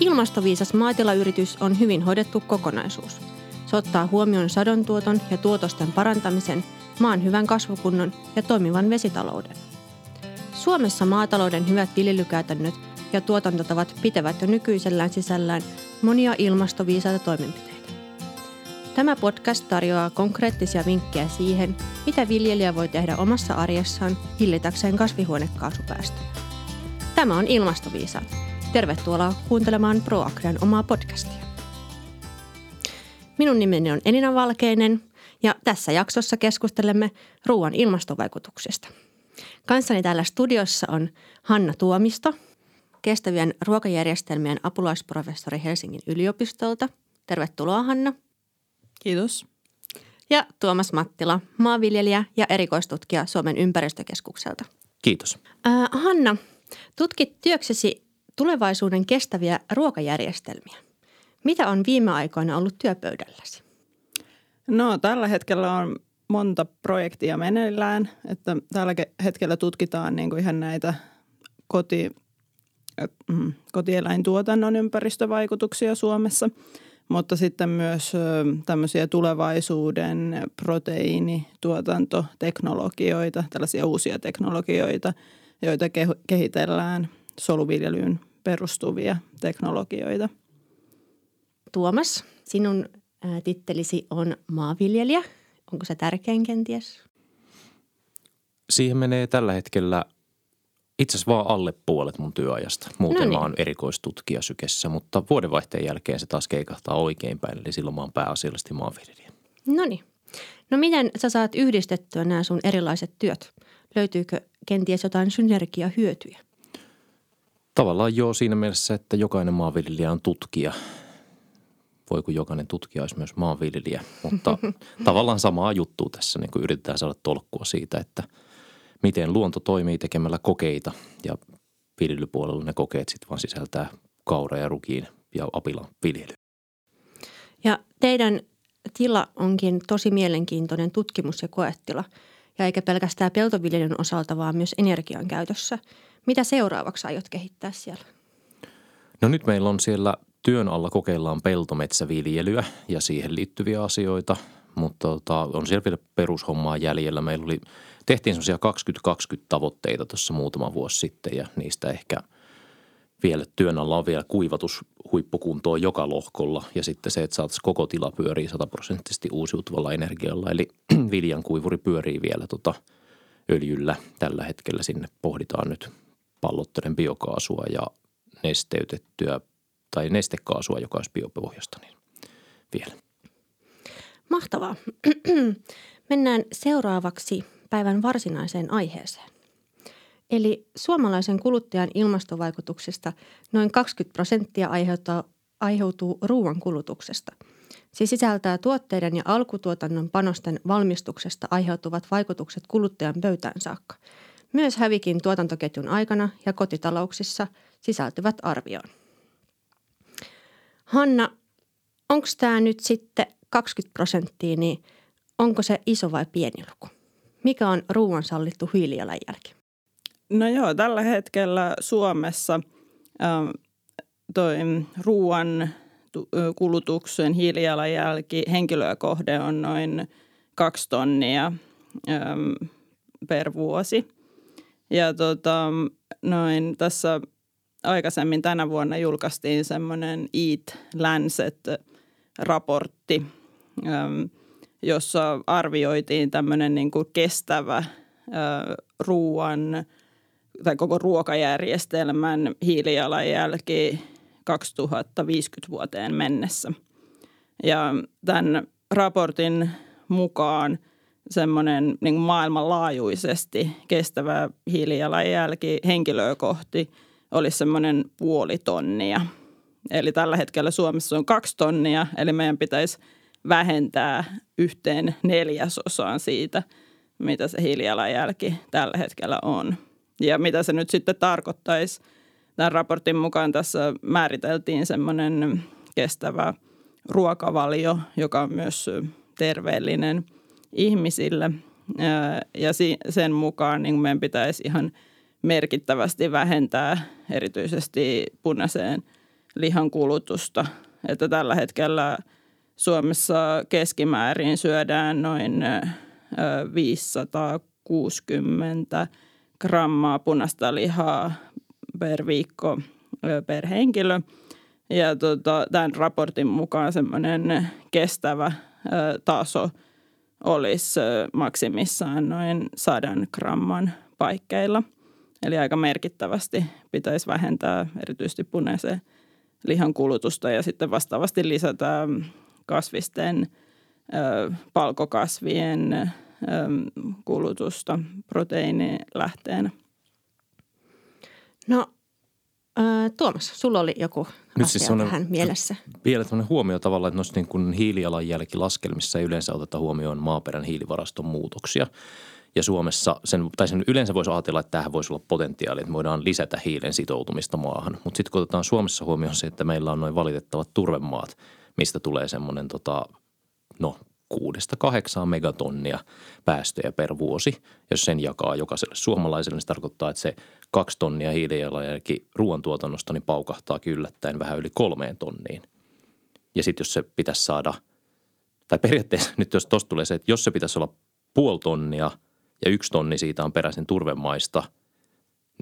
Ilmastoviisas maatilayritys on hyvin hoidettu kokonaisuus. Se ottaa huomioon sadontuoton ja tuotosten parantamisen, maan hyvän kasvukunnon ja toimivan vesitalouden. Suomessa maatalouden hyvät viljelykäytännöt ja tuotantotavat pitävät jo nykyisellään sisällään monia ilmastoviisaita toimenpiteitä. Tämä podcast tarjoaa konkreettisia vinkkejä siihen, mitä viljelijä voi tehdä omassa arjessaan hillitäkseen kasvihuonekaasupäästöjä. Tämä on Ilmastoviisaat. Tervetuloa kuuntelemaan ProAgrian omaa podcastia. Minun nimeni on Enina Valkeinen ja tässä jaksossa keskustelemme ruoan ilmastovaikutuksista. Kanssani täällä studiossa on Hanna Tuomisto, kestävien ruokajärjestelmien apulaisprofessori Helsingin yliopistolta. Tervetuloa Hanna. Kiitos. Ja Tuomas Mattila, maanviljelijä ja erikoistutkija Suomen ympäristökeskukselta. Kiitos. Äh, Hanna, tutkit työksesi tulevaisuuden kestäviä ruokajärjestelmiä. Mitä on viime aikoina ollut työpöydälläsi? No tällä hetkellä on monta projektia meneillään, että tällä hetkellä tutkitaan niin kuin ihan näitä koti, mm, kotieläintuotannon ympäristövaikutuksia Suomessa, mutta sitten myös tämmöisiä tulevaisuuden proteiinituotantoteknologioita, tällaisia uusia teknologioita, joita kehitellään soluviljelyyn perustuvia teknologioita. Tuomas, sinun tittelisi on maanviljelijä. Onko se tärkein kenties? Siihen menee tällä hetkellä itse asiassa vaan alle puolet mun työajasta. Muuten no niin. mä oon erikoistutkija sykessä, mutta vuodenvaihteen jälkeen se taas keikahtaa oikeinpäin, eli silloin mä oon pääasiallisesti maanviljelijä. No niin. No miten sä saat yhdistettyä nämä sun erilaiset työt? Löytyykö kenties jotain synergiahyötyjä? Tavallaan joo siinä mielessä, että jokainen maanviljelijä on tutkija. Voi kun jokainen tutkija olisi myös maanviljelijä, mutta tavallaan samaa juttua tässä, niin kuin yritetään saada tolkkua siitä, että miten luonto toimii tekemällä kokeita ja viljelypuolella ne kokeet sitten vaan sisältää kaura ja rukiin ja apilan viljely. Ja teidän tila onkin tosi mielenkiintoinen tutkimus- ja koetila, ja eikä pelkästään peltoviljelyn osalta, vaan myös energian käytössä – mitä seuraavaksi aiot kehittää siellä? No nyt meillä on siellä työn alla kokeillaan peltometsäviljelyä ja siihen liittyviä asioita, mutta tota, on siellä vielä perushommaa jäljellä. Meillä oli, tehtiin semmoisia 2020 tavoitteita tuossa muutama vuosi sitten ja niistä ehkä vielä työn alla on vielä kuivatus huippukuntoon joka lohkolla ja sitten se, että saataisiin koko tila pyörii sataprosenttisesti uusiutuvalla energialla. Eli viljan kuivuri pyörii vielä tota öljyllä tällä hetkellä. Sinne pohditaan nyt pallottelen biokaasua ja nesteytettyä tai nestekaasua, joka olisi biopohjasta, niin vielä. Mahtavaa. Mennään seuraavaksi päivän varsinaiseen aiheeseen. Eli suomalaisen kuluttajan ilmastovaikutuksista noin 20 prosenttia aiheutuu ruoan kulutuksesta. Se sisältää tuotteiden ja alkutuotannon panosten valmistuksesta aiheutuvat vaikutukset kuluttajan pöytään saakka – myös hävikin tuotantoketjun aikana ja kotitalouksissa sisältyvät arvioon. Hanna, onko tämä nyt sitten 20 prosenttia, niin onko se iso vai pieni luku? Mikä on ruoan sallittu hiilijalanjälki? No joo, tällä hetkellä Suomessa toi ruoan kulutuksen hiilijalanjälki henkilöä kohde on noin kaksi tonnia ähm, per vuosi – ja tota, noin tässä aikaisemmin tänä vuonna julkaistiin semmoinen Eat Lancet-raportti, jossa arvioitiin tämmöinen niin kuin kestävä ruoan tai koko ruokajärjestelmän hiilijalanjälki 2050 vuoteen mennessä. Ja tämän raportin mukaan – semmoinen niin maailmanlaajuisesti kestävä hiilijalanjälki henkilöä kohti olisi semmoinen puoli tonnia. Eli tällä hetkellä Suomessa on kaksi tonnia, eli meidän pitäisi vähentää yhteen neljäsosaan siitä, mitä se hiilijalanjälki tällä hetkellä on. Ja mitä se nyt sitten tarkoittaisi. Tämän raportin mukaan tässä määriteltiin semmoinen kestävä ruokavalio, joka on myös terveellinen – ihmisille. Ja sen mukaan niin meidän pitäisi ihan merkittävästi vähentää erityisesti punaiseen lihan kulutusta. Että tällä hetkellä Suomessa keskimäärin syödään noin 560 grammaa punaista lihaa per viikko per henkilö. Ja tota, tämän raportin mukaan semmoinen kestävä taso olisi maksimissaan noin sadan gramman paikkeilla. Eli aika merkittävästi pitäisi vähentää erityisesti punaisen lihan kulutusta ja sitten vastaavasti lisätä kasvisten, palkokasvien kulutusta proteiinilähteenä. No Tuomas, sulla oli joku Nyt asia siis tähän mielessä. Vielä tämmöinen huomio tavallaan, että noissa niin kuin hiilijalanjälkilaskelmissa ei yleensä oteta huomioon maaperän hiilivaraston muutoksia. Ja Suomessa, sen, tai sen yleensä voisi ajatella, että tähän voisi olla potentiaali, että voidaan lisätä hiilen sitoutumista maahan. Mutta sitten kun otetaan Suomessa huomioon se, että meillä on noin valitettavat turvemaat, mistä tulee semmoinen tota, no kuudesta kahdeksaan megatonnia päästöjä per vuosi. Jos sen jakaa jokaiselle suomalaiselle, niin se tarkoittaa, että se kaksi tonnia hiilijalanjälki ruoantuotannosta niin paukahtaa yllättäen vähän yli kolmeen tonniin. Ja sitten jos se pitäisi saada, tai periaatteessa nyt jos tuosta tulee se, että jos se pitäisi olla puoli tonnia ja yksi tonni siitä on peräisin turvemaista,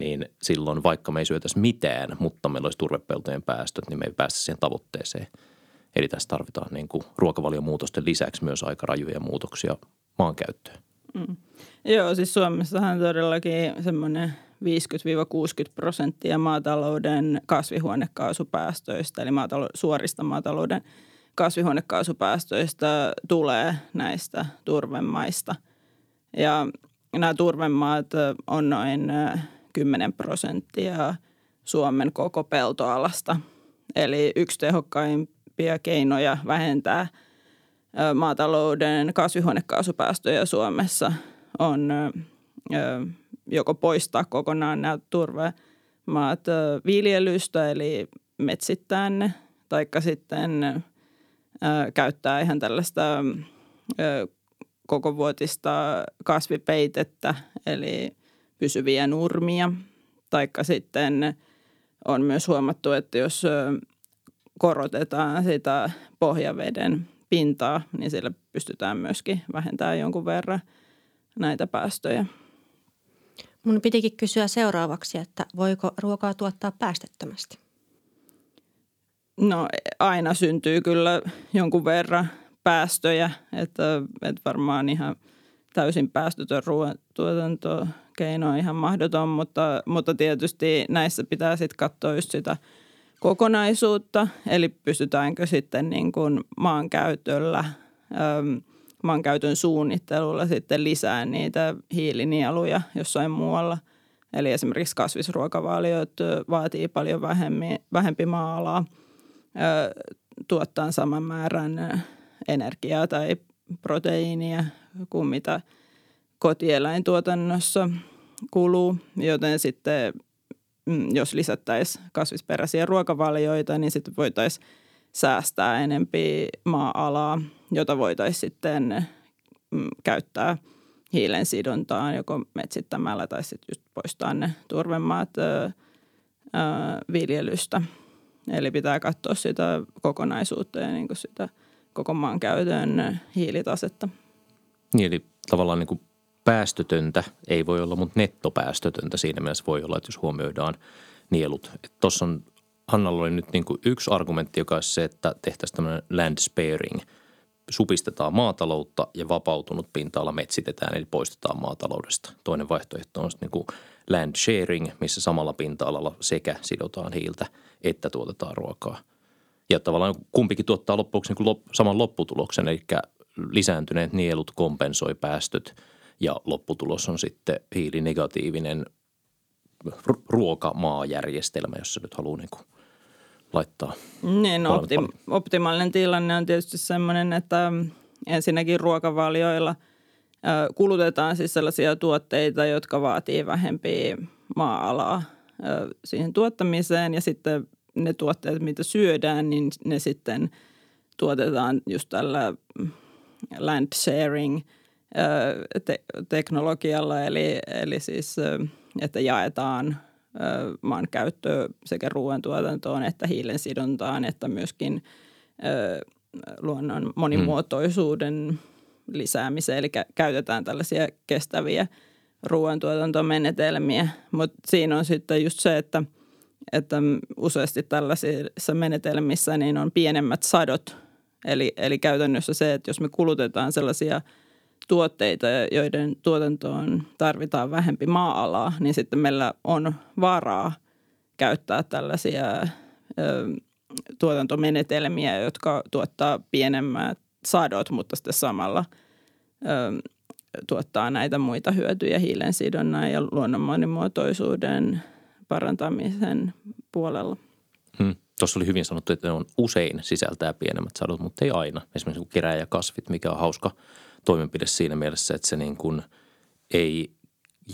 niin silloin vaikka me ei syötäisi mitään, mutta meillä olisi turvepeltojen päästöt, niin me ei päästä siihen tavoitteeseen – Eli tässä tarvitaan niin kuin ruokavaliomuutosten lisäksi myös aika rajuja muutoksia maankäyttöön. Mm. Joo, siis Suomessahan todellakin semmoinen 50-60 prosenttia maatalouden kasvihuonekaasupäästöistä, eli maatalo- suorista maatalouden kasvihuonekaasupäästöistä tulee näistä turvemaista. Ja nämä turvemaat on noin 10 prosenttia Suomen koko peltoalasta. Eli yksi tehokkain parhaimpia keinoja vähentää maatalouden kasvihuonekaasupäästöjä Suomessa on joko poistaa kokonaan nämä turvemaat viljelystä, eli metsittää ne, taikka sitten käyttää ihan tällaista koko vuotista kasvipeitettä, eli pysyviä nurmia, taikka sitten on myös huomattu, että jos korotetaan sitä pohjaveden pintaa, niin sillä pystytään myöskin vähentämään jonkun verran näitä päästöjä. Mun pitikin kysyä seuraavaksi, että voiko ruokaa tuottaa päästettömästi? No aina syntyy kyllä jonkun verran päästöjä, että, että varmaan ihan täysin päästötön ruoantuotantokeino on ihan mahdoton, mutta, mutta tietysti näissä pitää sitten katsoa just sitä – kokonaisuutta, eli pystytäänkö sitten niin kuin maankäytöllä, maankäytön suunnittelulla sitten lisää niitä hiilinieluja jossain muualla. Eli esimerkiksi kasvisruokavaliot vaatii paljon vähempi, vähempi maa-alaa tuottaa saman määrän energiaa tai proteiinia kuin mitä kotieläintuotannossa kuluu, joten sitten jos lisättäisiin kasvisperäisiä ruokavalioita, niin sitten voitaisiin säästää enempi maa-alaa, jota voitaisiin sitten mm, käyttää hiilen sidontaan joko metsittämällä tai sitten just poistaa ne turvemaat viljelystä. Eli pitää katsoa sitä kokonaisuutta ja niin kuin sitä koko maan käytön hiilitasetta. Niin, eli tavallaan niin kuin päästötöntä ei voi olla, mutta nettopäästötöntä siinä mielessä voi olla, että jos huomioidaan nielut. Tuossa on Hannalla oli nyt niin kuin yksi argumentti, joka on se, että tehtäisiin tämmöinen land sparing. Supistetaan maataloutta ja vapautunut pinta-ala metsitetään, eli poistetaan maataloudesta. Toinen vaihtoehto on niin kuin land sharing, missä samalla pinta-alalla sekä sidotaan hiiltä että tuotetaan ruokaa. Ja tavallaan kumpikin tuottaa loppuksi niin kuin saman lopputuloksen, eli lisääntyneet nielut kompensoi päästöt – ja lopputulos on sitten hiilinegatiivinen ruokamaajärjestelmä, jos se nyt haluaa niin kuin laittaa. Niin, no optim- optimaalinen tilanne on tietysti sellainen, että ensinnäkin ruokavalioilla kulutetaan siis sellaisia tuotteita, jotka vaatii vähempiä maa-alaa siihen tuottamiseen ja sitten ne tuotteet, mitä syödään, niin ne sitten tuotetaan just tällä land sharing – te- teknologialla, eli, eli siis että jaetaan maan käyttöön sekä ruoantuotantoon että hiilen sidontaan, että myöskin luonnon monimuotoisuuden lisäämiseen. Eli käytetään tällaisia kestäviä ruoantuotantomenetelmiä, mutta siinä on sitten just se, että, että useasti tällaisissa menetelmissä niin on pienemmät sadot. Eli, eli käytännössä se, että jos me kulutetaan sellaisia – tuotteita, joiden tuotantoon tarvitaan vähempi maa-alaa, niin sitten meillä on varaa käyttää tällaisia ö, tuotantomenetelmiä, jotka tuottaa pienemmät sadot, mutta sitten samalla ö, tuottaa näitä muita hyötyjä hiilen sidonnan ja luonnon monimuotoisuuden parantamisen puolella. Hmm. Tuossa oli hyvin sanottu, että ne on usein sisältää pienemmät sadot, mutta ei aina. Esimerkiksi kerääjäkasvit, mikä on hauska – toimenpide siinä mielessä, että se niin kuin ei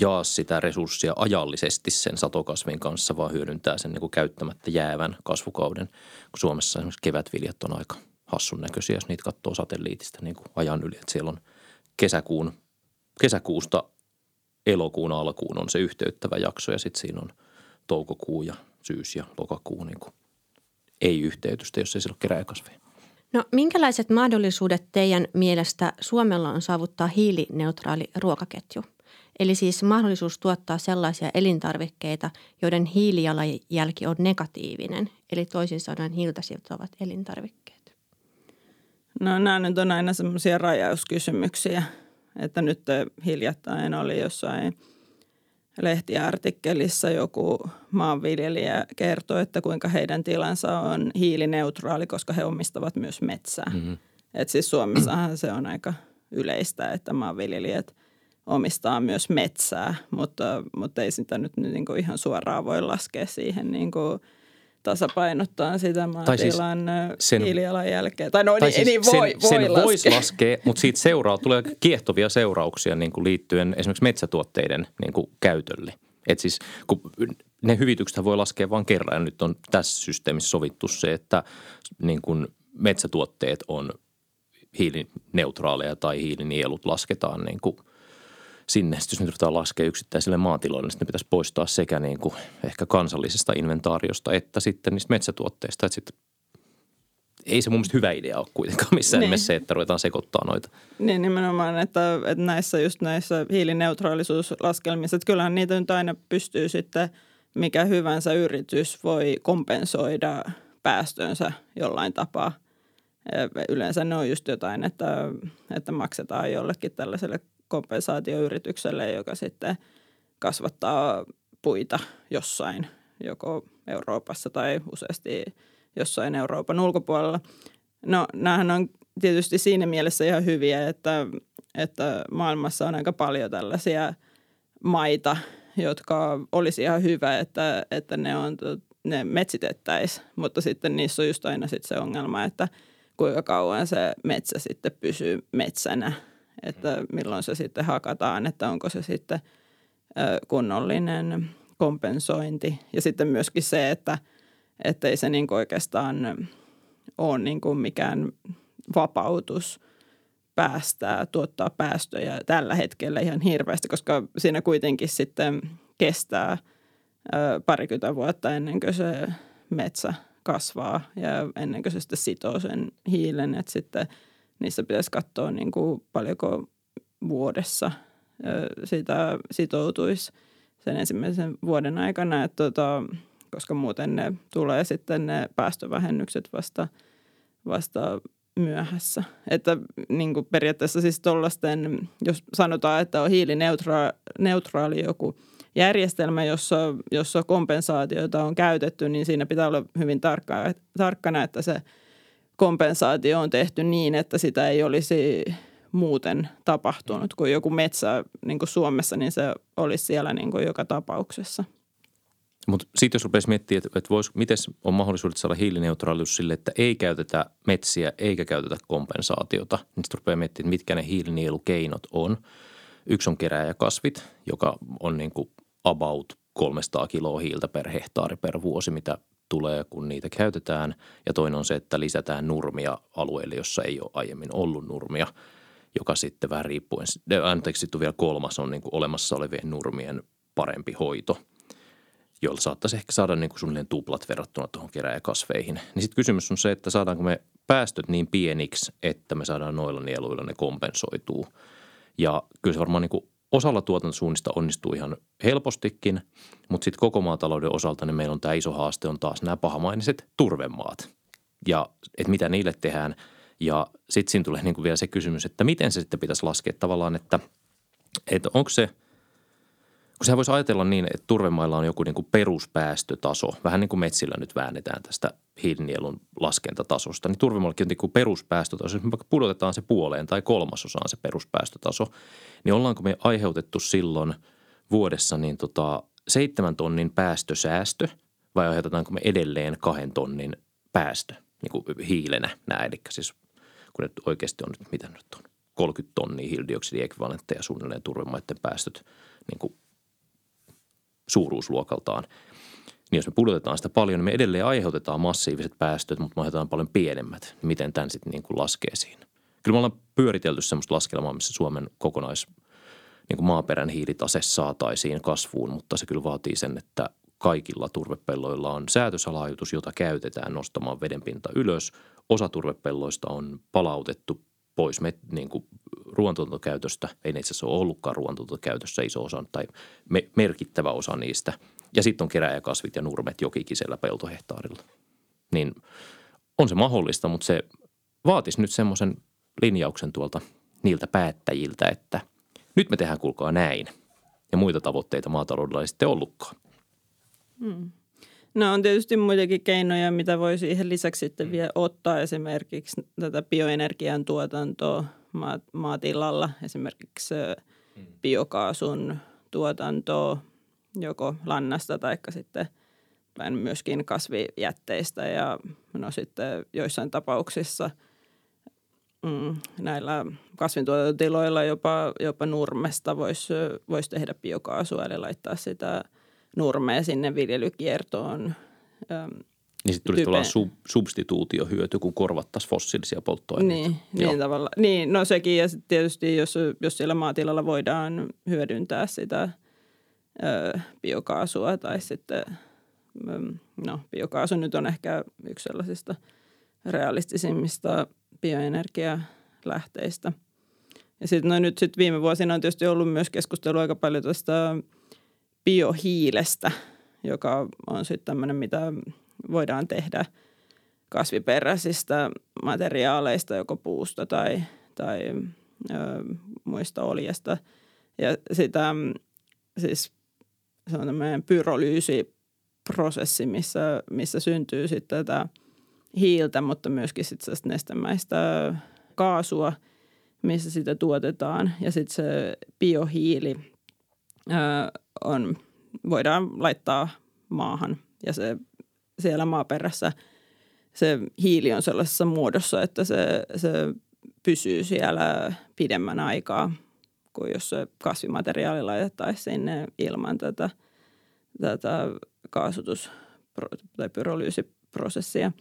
jaa sitä resurssia ajallisesti sen satokasvin kanssa, vaan hyödyntää sen niin kuin käyttämättä jäävän kasvukauden. Kun Suomessa esimerkiksi kevätviljat on aika hassun näköisiä, jos niitä katsoo satelliitista niin kuin ajan yli. Että siellä on kesäkuun, kesäkuusta elokuun alkuun on se yhteyttävä jakso ja sitten siinä on toukokuu ja syys ja lokakuu niin kuin ei yhteytystä, jos ei siellä ole keräjäkasveja. No minkälaiset mahdollisuudet teidän mielestä Suomella on saavuttaa hiilineutraali ruokaketju? Eli siis mahdollisuus tuottaa sellaisia elintarvikkeita, joiden hiilijalanjälki on negatiivinen, eli toisin sanoen hiiltä sitovat elintarvikkeet. No nämä nyt on aina semmoisia rajauskysymyksiä, että nyt hiljattain oli jossain – lehtiartikkelissa joku maanviljelijä kertoi, että kuinka heidän tilansa on hiilineutraali, koska he omistavat myös metsää. Mm-hmm. Et siis Suomessahan se on aika yleistä, että maanviljelijät omistaa myös metsää, mutta, mutta ei sitä nyt niin kuin ihan suoraan voi laskea siihen niin kuin – tasapainottaa sitä maatilan siis sen, hiilijalanjälkeä. Tai no tai niin, siis niin voi, sen, voi sen laskea. voisi laskea, mutta siitä seuraa, tulee kiehtovia seurauksia niin kuin liittyen esimerkiksi metsätuotteiden niin kuin käytölle. Et siis kun ne hyvitykset voi laskea vain kerran ja nyt on tässä systeemissä sovittu se, että niin kuin metsätuotteet on hiilineutraaleja tai hiilinielut lasketaan niin kuin – sinne. Sitten jos nyt ruvetaan laskea yksittäisille maatiloille, niin sitten ne pitäisi poistaa sekä niin kuin ehkä kansallisesta inventaariosta että sitten niistä metsätuotteista. Että sitten ei se mun mielestä hyvä idea ole kuitenkaan missään niin. nimessä se, että ruvetaan sekoittaa noita. Niin nimenomaan, että, että näissä just näissä hiilineutraalisuuslaskelmissa, että kyllähän niitä nyt aina pystyy sitten, mikä hyvänsä yritys voi kompensoida päästönsä jollain tapaa. Yleensä ne on just jotain, että, että maksetaan jollekin tällaiselle kompensaatioyritykselle, joka sitten kasvattaa puita jossain, joko Euroopassa tai useasti jossain Euroopan ulkopuolella. No näähän on tietysti siinä mielessä ihan hyviä, että, että maailmassa on aika paljon tällaisia maita, jotka olisi ihan hyvä, että, että ne, on, ne metsitettäisiin, mutta sitten niissä on just aina sit se ongelma, että kuinka kauan se metsä sitten pysyy metsänä – että milloin se sitten hakataan, että onko se sitten kunnollinen kompensointi. Ja sitten myöskin se, että, että ei se niin oikeastaan ole niin kuin mikään vapautus päästää, tuottaa päästöjä tällä hetkellä ihan hirveästi, koska siinä kuitenkin sitten kestää parikymmentä vuotta ennen kuin se metsä kasvaa ja ennen kuin se sitten sitoo sen hiilen, että sitten – niissä pitäisi katsoa niin kuin paljonko vuodessa sitä sitoutuisi sen ensimmäisen vuoden aikana, että tota, koska muuten ne tulee sitten ne päästövähennykset vasta, vasta myöhässä. Että niin kuin periaatteessa siis tuollaisten, jos sanotaan, että on hiilineutraali joku järjestelmä, jossa, jossa kompensaatioita on käytetty, niin siinä pitää olla hyvin tarkka, tarkkana, että se – kompensaatio on tehty niin, että sitä ei olisi muuten tapahtunut kuin joku metsä niin kuin Suomessa, niin se olisi siellä niin kuin joka tapauksessa. Mutta sitten jos rupeaisi miettimään, että, että vois, miten on mahdollisuudet saada hiilineutraalius sille, että ei käytetä metsiä eikä käytetä kompensaatiota, niin sitten rupeaa miettimään, mitkä ne hiilinielukeinot on. Yksi on kerääjäkasvit, joka on niin kuin about 300 kiloa hiiltä per hehtaari per vuosi, mitä tulee, kun niitä käytetään. Ja toinen on se, että lisätään nurmia alueelle, jossa ei ole aiemmin ollut nurmia, joka sitten vähän riippuen, anteeksi sitten vielä kolmas on niin kuin olemassa olevien nurmien parempi hoito. joilla saattaisi ehkä saada niin kuin suunnilleen tuplat verrattuna tuohon keräjäkasveihin. Niin sitten kysymys on se, että saadaanko me päästöt niin pieniksi, että me saadaan noilla nieluilla ne kompensoituu. Ja kyllä se varmaan niin kuin osalla tuotantosuunnista onnistuu ihan helpostikin, mutta sitten koko maatalouden osalta niin meillä on tämä iso haaste on taas nämä pahamainiset turvemaat. Ja että mitä niille tehdään. Ja sitten siinä tulee niin kuin vielä se kysymys, että miten se sitten pitäisi laskea tavallaan, että, että onko se – kun sehän voisi ajatella niin, että turvemailla on joku niin kuin peruspäästötaso, vähän niin kuin metsillä nyt väännetään tästä hiilinielun laskentatasosta, niin turvemaillakin on niin kuin peruspäästötaso. Jos me vaikka pudotetaan se puoleen tai kolmasosaan se peruspäästötaso, niin ollaanko me aiheutettu silloin vuodessa niin tota seitsemän tonnin päästösäästö vai aiheutetaanko me edelleen kahden tonnin päästö niin kuin hiilenä? Nämä, eli siis kun nyt oikeasti on nyt, mitä nyt on, 30 tonnia hiilidioksidiekvivalentteja suunnilleen turvemaiden päästöt niin kuin suuruusluokaltaan. Niin jos me pudotetaan sitä paljon, niin me edelleen aiheutetaan massiiviset päästöt, mutta me aiheutetaan paljon pienemmät. Niin miten tämän sitten niin kuin laskee siinä? Kyllä me ollaan pyöritelty semmoista laskelmaa, missä Suomen kokonais niin kuin maaperän hiilitase saataisiin kasvuun, mutta se kyllä vaatii sen, että kaikilla turvepelloilla on säätösalaajutus, jota käytetään nostamaan vedenpinta ylös. Osa turvepelloista on palautettu pois me, niin kuin ruoantuotantokäytöstä. Ei ne itse asiassa ole ollutkaan ruoantuotantokäytössä iso osa tai me, merkittävä osa niistä. Ja sitten on keräjäkasvit ja nurmet jokikisellä peltohehtaarilla. Niin on se mahdollista, mutta se vaatisi nyt semmoisen linjauksen tuolta niiltä päättäjiltä, että nyt me tehdään kulkaa näin. Ja muita tavoitteita maataloudella ei sitten ollutkaan. Hmm. No on tietysti muitakin keinoja, mitä voi siihen lisäksi sitten vielä ottaa. Esimerkiksi tätä bioenergian tuotantoa maatilalla, esimerkiksi mm. biokaasun tuotantoa joko lannasta tai sitten myöskin kasvijätteistä ja no sitten joissain tapauksissa mm, näillä kasvintuotantotiloilla jopa, jopa nurmesta voisi vois tehdä biokaasua eli laittaa sitä – nurmea sinne viljelykiertoon. Niin sitten tulisi tulla sub, substituutiohyöty, kun korvattaisiin fossiilisia polttoaineita. Niin, niin tavalla. Niin, no sekin ja sitten tietysti jos, jos siellä maatilalla voidaan hyödyntää sitä ö, biokaasua tai sitten, no biokaasu nyt on ehkä yksi sellaisista realistisimmista bioenergialähteistä. Ja sitten no nyt sit viime vuosina on tietysti ollut myös keskustelua aika paljon tästä biohiilestä, joka on sitten tämmöinen, mitä voidaan tehdä kasviperäisistä materiaaleista, joko puusta tai, tai ö, muista oljesta. Ja sitä siis se on tämmöinen pyrolyysiprosessi, missä, missä syntyy sitten tätä hiiltä, mutta myöskin sitten nestemäistä kaasua, missä sitä tuotetaan. Ja sitten se biohiili ö, on, voidaan laittaa maahan ja se siellä maaperässä se hiili on sellaisessa muodossa, että se, se pysyy siellä pidemmän aikaa kuin jos se kasvimateriaali laitettaisiin sinne ilman tätä, tätä kaasutus- tai pyrolyysiprosessia.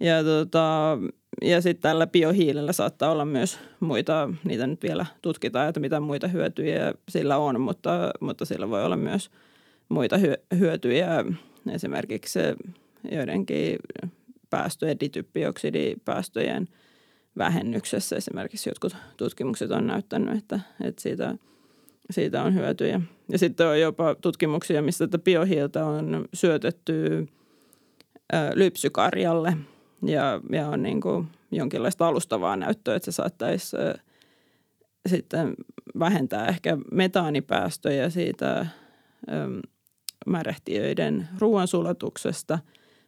Ja, tota, ja sitten tällä biohiilellä saattaa olla myös muita, niitä nyt vielä tutkitaan, että mitä muita hyötyjä sillä on, mutta, mutta sillä voi olla myös muita hyötyjä, esimerkiksi joidenkin päästöjen, dityppioksidipäästöjen vähennyksessä. Esimerkiksi jotkut tutkimukset on näyttänyt, että, että siitä, siitä on hyötyjä. Ja sitten on jopa tutkimuksia, missä tätä biohiiltä on syötetty lypsykarjalle – ja, ja on niin kuin jonkinlaista alustavaa näyttöä, että se saattaisi sitten vähentää ehkä metaanipäästöjä siitä ähm, märehtiöiden ruoansulatuksesta,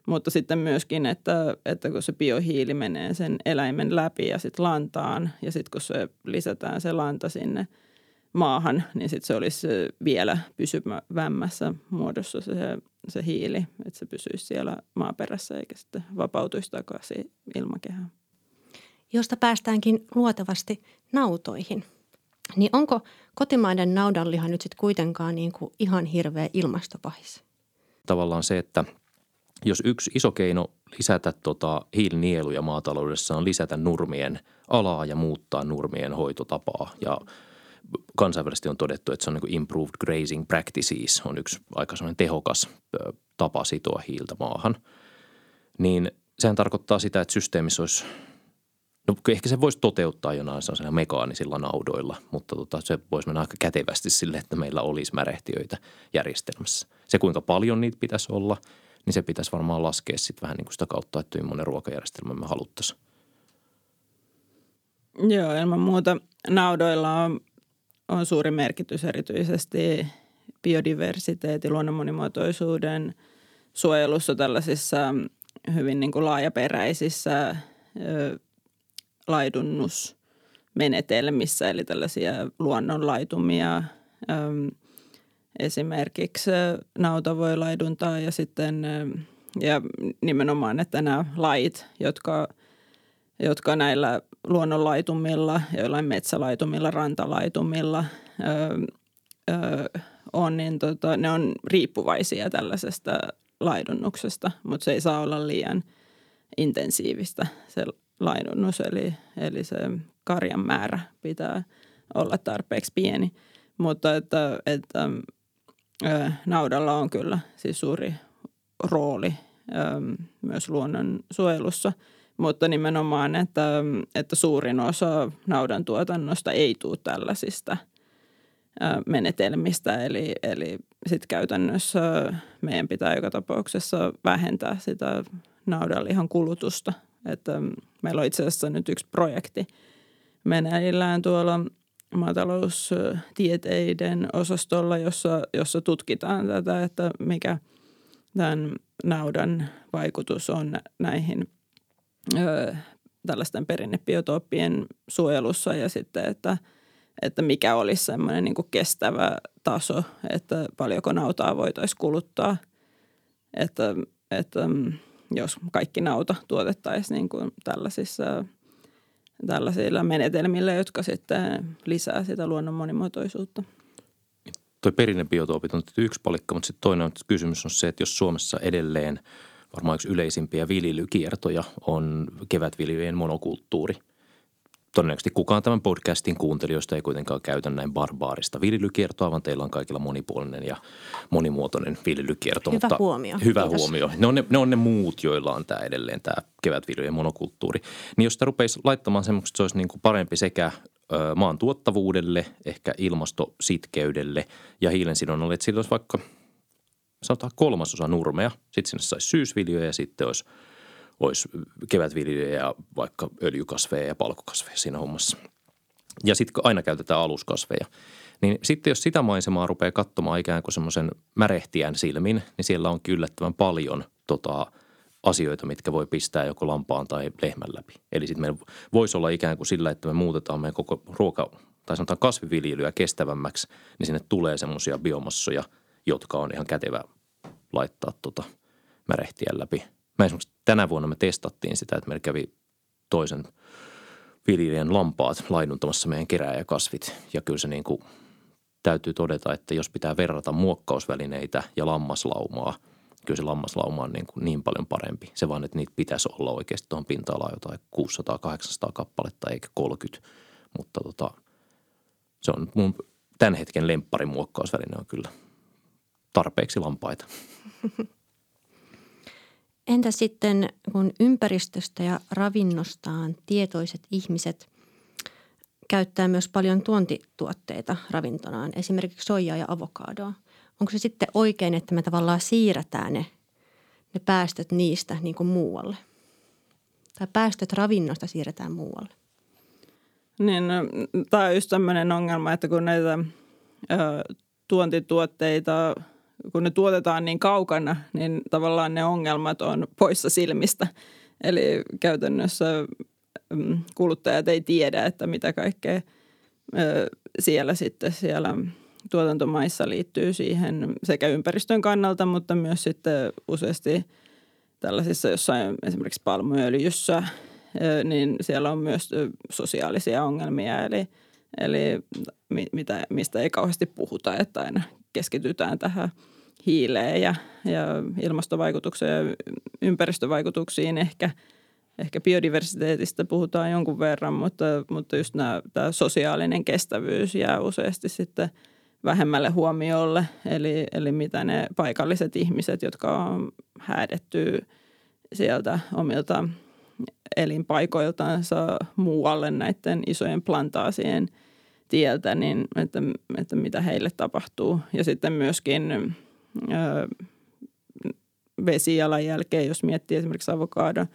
mutta sitten myöskin, että, että kun se biohiili menee sen eläimen läpi ja sitten lantaan ja sitten kun se lisätään se lanta sinne maahan, niin sitten se olisi vielä pysyvämmässä muodossa se se hiili, että se pysyisi siellä maaperässä eikä sitten vapautuisi takaisin ilmakehään. Josta päästäänkin luotavasti nautoihin. Niin onko kotimainen naudanliha nyt sitten kuitenkaan niin kuin ihan hirveä ilmastopahis? Tavallaan se, että jos yksi iso keino lisätä tota hiilinieluja maataloudessa on lisätä nurmien alaa ja muuttaa nurmien hoitotapaa ja kansainvälisesti on todettu, että se on niin improved grazing practices, on yksi aika tehokas tapa sitoa hiiltä maahan. Niin sehän tarkoittaa sitä, että systeemissä olisi No ehkä se voisi toteuttaa jonain sellaisilla mekaanisilla naudoilla, mutta tota, se voisi mennä aika kätevästi sille, että meillä olisi märehtiöitä järjestelmässä. Se kuinka paljon niitä pitäisi olla, niin se pitäisi varmaan laskea sitten vähän niin kuin sitä kautta, että millainen ruokajärjestelmä me haluttaisiin. Joo, ilman muuta naudoilla on, on suuri merkitys erityisesti biodiversiteetin, luonnon monimuotoisuuden suojelussa tällaisissa hyvin niin kuin laajaperäisissä laidunnusmenetelmissä, eli tällaisia luonnonlaitumia. Esimerkiksi nauta voi laiduntaa ja sitten ja nimenomaan, että nämä lait, jotka, jotka näillä luonnonlaitumilla, joillain metsälaitumilla, rantalaitumilla on, niin tota, ne on riippuvaisia tällaisesta laidunnuksesta, mutta se ei saa olla liian intensiivistä se lainunnus, eli, eli se karjan määrä pitää olla tarpeeksi pieni. Mutta että, että ö, naudalla on kyllä siis suuri rooli ö, myös luonnon suojelussa, mutta nimenomaan, että, että suurin osa naudan tuotannosta ei tule tällaisista menetelmistä. Eli, eli sitten käytännössä meidän pitää joka tapauksessa vähentää sitä naudanlihan kulutusta – että meillä on itse asiassa nyt yksi projekti meneillään tuolla maataloustieteiden osastolla, jossa, jossa tutkitaan tätä, että mikä tämän naudan vaikutus on näihin ö, tällaisten perinnebiotooppien suojelussa ja sitten, että, että mikä olisi semmoinen niin kestävä taso, että paljonko nautaa voitaisiin kuluttaa. Että, että jos kaikki nauta tuotettaisiin niin kuin tällaisissa, tällaisilla menetelmillä, jotka sitten lisää sitä luonnon monimuotoisuutta. Tuo perinnebiotoopit on yksi palikka, mutta sitten toinen kysymys on se, että jos Suomessa edelleen varmaan yksi yleisimpiä viljelykiertoja on kevätviljelyjen monokulttuuri – Todennäköisesti kukaan tämän podcastin kuuntelijoista ei kuitenkaan käytä näin barbaarista viljelykiertoa, vaan teillä on kaikilla monipuolinen ja monimuotoinen viljelykierto. Hyvä mutta huomio. Hyvä Kiitos. huomio. Ne on ne, ne on ne muut, joilla on tämä edelleen tämä kevätviljelyjen monokulttuuri. Niin jos sitä rupeisi laittamaan semmoista, että se olisi niin kuin parempi sekä maan tuottavuudelle, ehkä ilmastositkeydelle ja hiilensidonnalle, että sillä olisi vaikka sanotaan kolmasosa nurmea, sitten sinne saisi syysviljoja ja sitten olisi – olisi kevätviljelyjä ja vaikka öljykasveja ja palkokasveja siinä hommassa. Ja sitten aina käytetään aluskasveja. Niin sitten jos sitä maisemaa rupeaa katsomaan ikään kuin semmoisen märehtijän silmin, niin siellä on yllättävän paljon tota, asioita, mitkä voi pistää joko lampaan tai lehmän läpi. Eli sitten meillä voisi olla ikään kuin sillä, että me muutetaan meidän koko ruoka- tai sanotaan kasviviljelyä kestävämmäksi, niin sinne tulee semmoisia biomassoja, jotka on ihan kätevä laittaa tota märehtijän läpi – Mä esimerkiksi tänä vuonna me testattiin sitä, että meillä kävi toisen viljelijän lampaat laiduntamassa meidän kerääjäkasvit. Ja kyllä se niin kuin täytyy todeta, että jos pitää verrata muokkausvälineitä ja lammaslaumaa, kyllä se lammaslauma on niin, kuin niin paljon parempi. Se vaan, että niitä pitäisi olla oikeasti tuohon pinta-alaan jotain 600-800 kappaletta eikä 30. Mutta tota, se on mun tämän hetken lempparimuokkausväline on kyllä tarpeeksi lampaita. Entä sitten, kun ympäristöstä ja ravinnostaan tietoiset ihmiset käyttää myös paljon tuontituotteita ravintonaan, esimerkiksi soijaa ja avokadoa. Onko se sitten oikein, että me tavallaan siirretään ne, ne päästöt niistä niin kuin muualle? Tai päästöt ravinnosta siirretään muualle? Niin, no, tämä on just tämmöinen ongelma, että kun näitä ö, tuontituotteita – kun ne tuotetaan niin kaukana, niin tavallaan ne ongelmat on poissa silmistä. Eli käytännössä mm, kuluttajat ei tiedä, että mitä kaikkea siellä sitten siellä tuotantomaissa liittyy siihen sekä ympäristön kannalta, mutta myös sitten useasti tällaisissa jossain esimerkiksi palmuöljyssä, niin siellä on myös sosiaalisia ongelmia, eli, eli mitä, mistä ei kauheasti puhuta, että aina keskitytään tähän hiileen ja, ja ilmastovaikutukseen ja ympäristövaikutuksiin ehkä ehkä biodiversiteetistä puhutaan jonkun verran, mutta, mutta just nämä, tämä sosiaalinen kestävyys jää useasti sitten vähemmälle huomiolle. Eli, eli mitä ne paikalliset ihmiset, jotka on häädetty sieltä omilta elinpaikoiltansa muualle näiden isojen plantaasien tieltä, niin että, että mitä heille tapahtuu. Ja sitten myöskin ö, vesijalanjälkeen, jos miettii esimerkiksi avokadon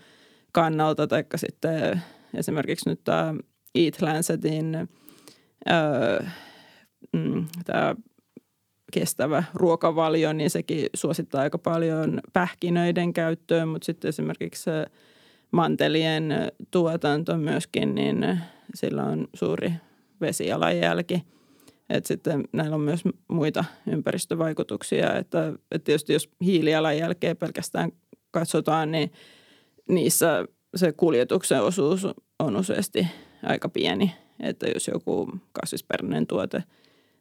kannalta, tai sitten esimerkiksi nyt tämä Eat Lancetin ö, mm, tämä kestävä ruokavalio, niin sekin suosittaa aika paljon pähkinöiden käyttöön, mutta sitten esimerkiksi mantelien tuotanto myöskin, niin sillä on suuri vesijalanjälki. Et sitten näillä on myös muita ympäristövaikutuksia, että, että tietysti jos hiilijalanjälkeä pelkästään katsotaan, niin niissä se kuljetuksen osuus on useasti aika pieni. Että jos joku kasvisperäinen tuote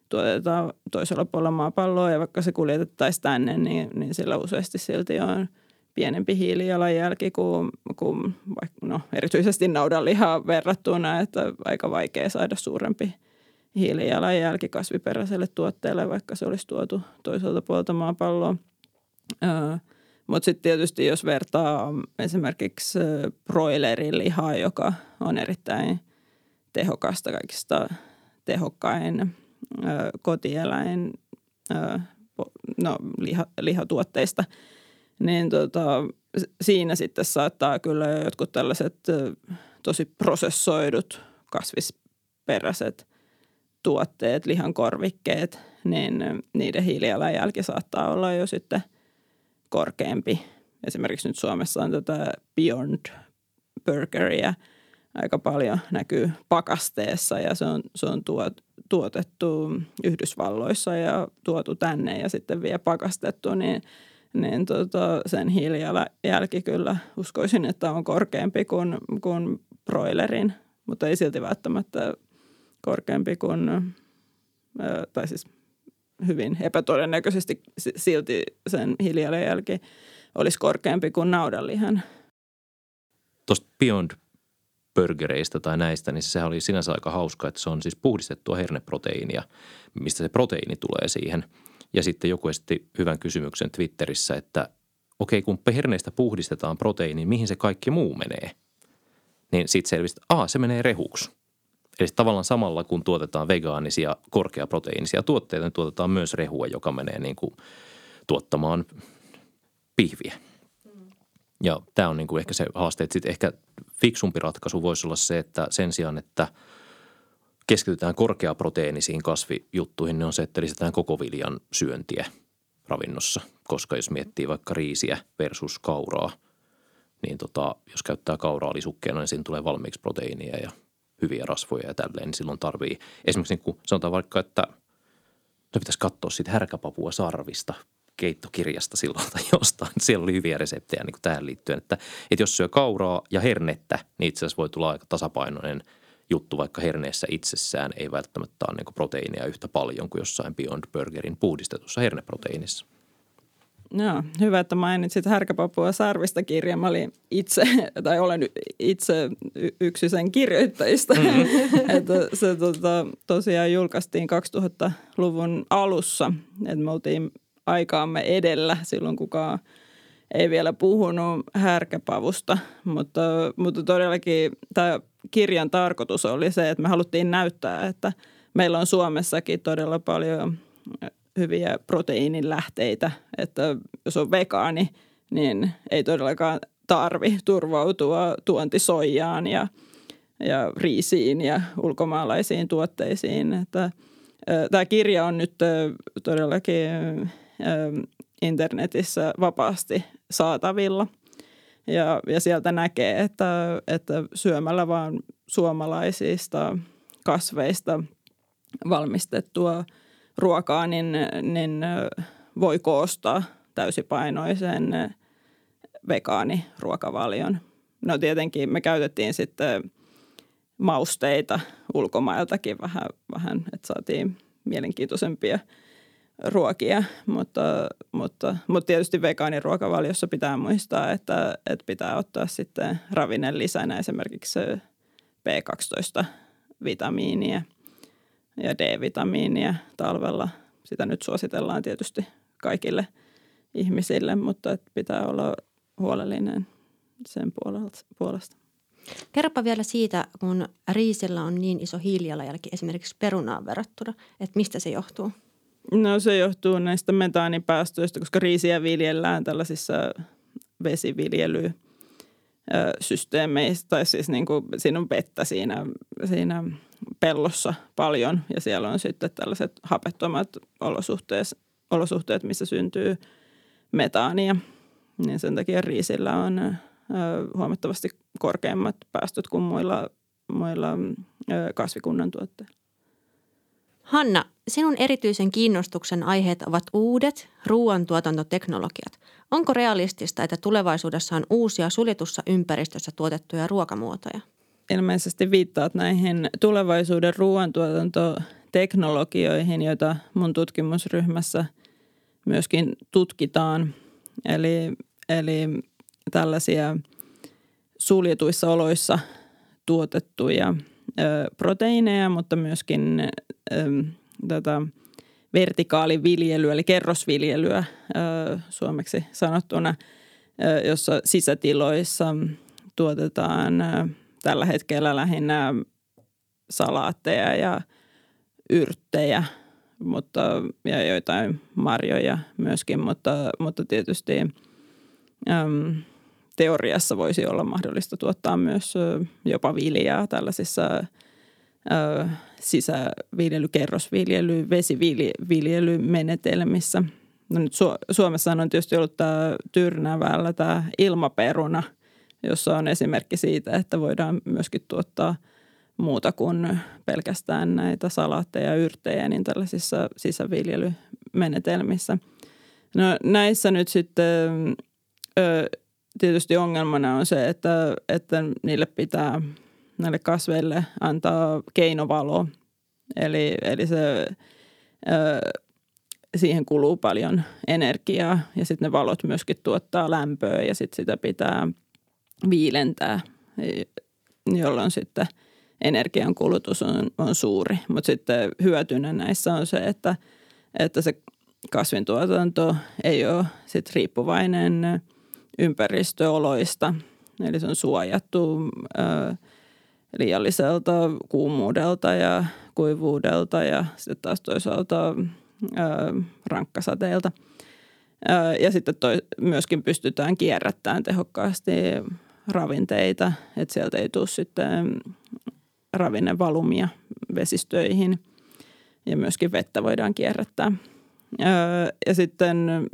tuotetaan toisella puolella maapalloa ja vaikka se kuljetettaisiin tänne, niin, niin sillä useasti silti on – pienempi hiilijalanjälki kuin, kuin no, erityisesti naudanlihaa verrattuna, että aika vaikea saada suurempi hiilijalanjälki kasviperäiselle tuotteelle, vaikka se olisi tuotu toiselta puolta maapalloa. Mutta sitten tietysti jos vertaa esimerkiksi broilerin lihaa, joka on erittäin tehokasta, kaikista tehokkain kotieläin no, liha, lihatuotteista – niin tota, siinä sitten saattaa kyllä jotkut tällaiset tosi prosessoidut kasvisperäiset tuotteet, lihankorvikkeet, niin niiden hiilijalanjälki saattaa olla jo sitten korkeampi. Esimerkiksi nyt Suomessa on tätä Beyond Burgeria aika paljon näkyy pakasteessa ja se on, se on tuot, tuotettu Yhdysvalloissa ja tuotu tänne ja sitten vielä pakastettu, niin – niin tota, sen hiilijalanjälki kyllä uskoisin, että on korkeampi kuin, kuin broilerin, mutta ei silti välttämättä korkeampi kuin, tai siis hyvin epätodennäköisesti silti sen hiilijalanjälki olisi korkeampi kuin naudanlihan. Tuosta Beyond burgereista tai näistä, niin sehän oli sinänsä aika hauska, että se on siis puhdistettua herneproteiinia, mistä se proteiini tulee siihen – ja sitten joku esitti hyvän kysymyksen Twitterissä, että okei, kun herneistä puhdistetaan proteiini, mihin se kaikki muu menee? Niin sitten selvisi, että aa, se menee rehuksi. Eli tavallaan samalla kun tuotetaan vegaanisia, korkeaproteiinisia tuotteita, niin tuotetaan myös rehua, joka menee niin kuin tuottamaan pihviä. Ja tämä on niin kuin ehkä se haaste, että sitten ehkä fiksumpi ratkaisu voisi olla se, että sen sijaan, että – keskitytään korkeaproteiinisiin kasvijuttuihin, niin on se, että lisätään koko viljan syöntiä ravinnossa. Koska jos miettii vaikka riisiä versus kauraa, niin tota, jos käyttää kauraa lisukkeena, niin siinä tulee valmiiksi proteiinia ja hyviä rasvoja ja tälleen, niin silloin tarvii esimerkiksi niin kuin sanotaan vaikka, että no pitäisi katsoa siitä härkäpapua sarvista keittokirjasta silloin tai jostain. Siellä oli hyviä reseptejä niin kuin tähän liittyen, että, että jos syö kauraa ja hernettä, niin itse asiassa voi tulla aika tasapainoinen – juttu, vaikka herneessä itsessään ei välttämättä ole niin proteiinia yhtä paljon kuin jossain Beyond Burgerin puhdistetussa herneproteiinissa. Joo, hyvä, että mainitsit Härkäpapua sarvista kirja. Mä olin itse, tai olen itse yksi sen kirjoittajista. Mm-hmm. että se tota, tosiaan julkaistiin 2000-luvun alussa, että me oltiin aikaamme edellä silloin kukaan ei vielä puhunut härkäpavusta, mutta, mutta todellakin tämä kirjan tarkoitus oli se, että me haluttiin näyttää, että meillä on Suomessakin todella paljon hyviä proteiinin lähteitä, että jos on vegaani, niin ei todellakaan tarvi turvautua tuontisoijaan ja, ja riisiin ja ulkomaalaisiin tuotteisiin. Että, tämä kirja on nyt todellakin internetissä vapaasti saatavilla – ja, ja sieltä näkee, että, että syömällä vaan suomalaisista kasveista valmistettua ruokaa, niin, niin voi koostaa täysipainoisen vegaaniruokavalion. No tietenkin me käytettiin sitten mausteita ulkomailtakin vähän, vähän että saatiin mielenkiintoisempia ruokia, mutta, mutta, mutta tietysti vegaaniruokavaliossa pitää muistaa, että, että pitää ottaa sitten ravinne lisänä esimerkiksi B12-vitamiinia ja D-vitamiinia talvella. Sitä nyt suositellaan tietysti kaikille ihmisille, mutta pitää olla huolellinen sen puolesta. Kerropa vielä siitä, kun riisillä on niin iso hiilijalanjälki esimerkiksi perunaan verrattuna, että mistä se johtuu? No se johtuu näistä metaanipäästöistä, koska riisiä viljellään tällaisissa vesiviljelysysteemeissä, tai siis niin kuin, siinä on vettä siinä, siinä pellossa paljon ja siellä on sitten tällaiset hapettomat olosuhteet, olosuhteet missä syntyy metaania. Niin sen takia riisillä on huomattavasti korkeammat päästöt kuin muilla, muilla kasvikunnan tuotteilla. Hanna, sinun erityisen kiinnostuksen aiheet ovat uudet ruoantuotantoteknologiat. Onko realistista, että tulevaisuudessa on uusia suljetussa ympäristössä tuotettuja ruokamuotoja? Ilmeisesti viittaat näihin tulevaisuuden ruoantuotantoteknologioihin, joita mun tutkimusryhmässä myöskin tutkitaan. Eli, eli tällaisia suljetuissa oloissa tuotettuja proteiineja, mutta myöskin tätä vertikaaliviljelyä, eli kerrosviljelyä suomeksi sanottuna, jossa sisätiloissa tuotetaan tällä hetkellä lähinnä salaatteja ja yrttejä mutta, ja joitain marjoja myöskin, mutta, mutta tietysti äm, teoriassa voisi olla mahdollista tuottaa myös jopa viljaa tällaisissa sisäviljely, kerrosviljely, vesiviljelymenetelmissä. No nyt Suomessa on tietysti ollut tämä Tyrnävällä tämä ilmaperuna, jossa on esimerkki siitä, että voidaan myöskin tuottaa muuta kuin pelkästään näitä salaatteja ja yrttejä niin tällaisissa sisäviljelymenetelmissä. No näissä nyt sitten tietysti ongelmana on se, että, että niille pitää näille kasveille antaa keinovalo. Eli, eli se, ö, siihen kuluu paljon energiaa ja sitten ne valot myöskin tuottaa lämpöä ja sitten sitä pitää viilentää, jolloin sitten energian kulutus on, on suuri. Mutta sitten hyötynä näissä on se, että, että se kasvintuotanto ei ole sit riippuvainen – ympäristöoloista. Eli se on suojattu ö, liialliselta kuumuudelta ja kuivuudelta ja sitten taas toisaalta ö, rankkasateilta. Ö, ja sitten toi, myöskin pystytään kierrättämään tehokkaasti ravinteita, että sieltä ei tule sitten ravinnevalumia vesistöihin ja myöskin vettä voidaan kierrättää. Ja sitten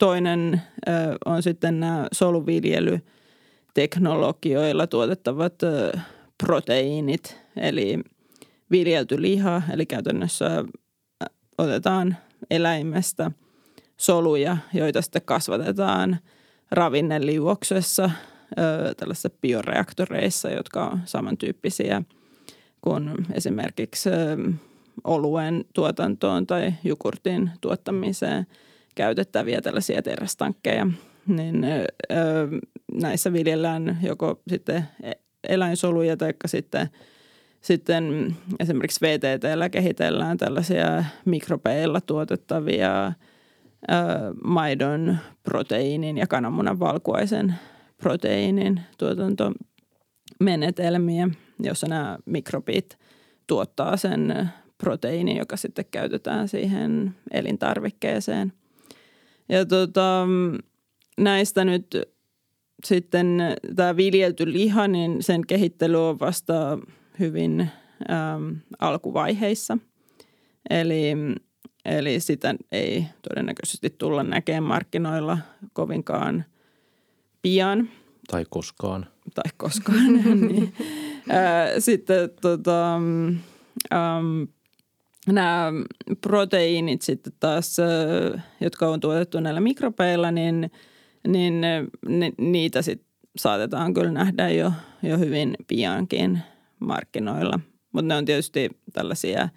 toinen on sitten nämä soluviljelyteknologioilla tuotettavat proteiinit, eli viljelty liha, eli käytännössä otetaan eläimestä soluja, joita sitten kasvatetaan ravinneliuoksessa tällaisissa bioreaktoreissa, jotka on samantyyppisiä kuin esimerkiksi oluen tuotantoon tai jukurtin tuottamiseen – käytettäviä tällaisia terästankkeja, niin ö, näissä viljellään joko sitten e-, eläinsoluja tai sitten, sitten esimerkiksi VTTllä kehitellään tällaisia mikrobeilla tuotettavia ö, maidon proteiinin ja kananmunan valkuaisen proteiinin tuotantomenetelmiä, jossa nämä mikrobit tuottaa sen proteiini, joka sitten käytetään siihen elintarvikkeeseen. Ja tota, näistä nyt sitten tämä viljelty liha, niin sen kehittely on vasta hyvin äm, alkuvaiheissa. Eli, eli sitä ei todennäköisesti tulla näkemään markkinoilla kovinkaan pian. Tai koskaan. Tai koskaan, niin. Sitten tota, ähm, nämä proteiinit sitten taas, jotka on tuotettu näillä mikrobeilla, niin, niin ne, niitä sitten saatetaan kyllä nähdä jo, jo hyvin piankin markkinoilla. Mutta ne on tietysti tällaisia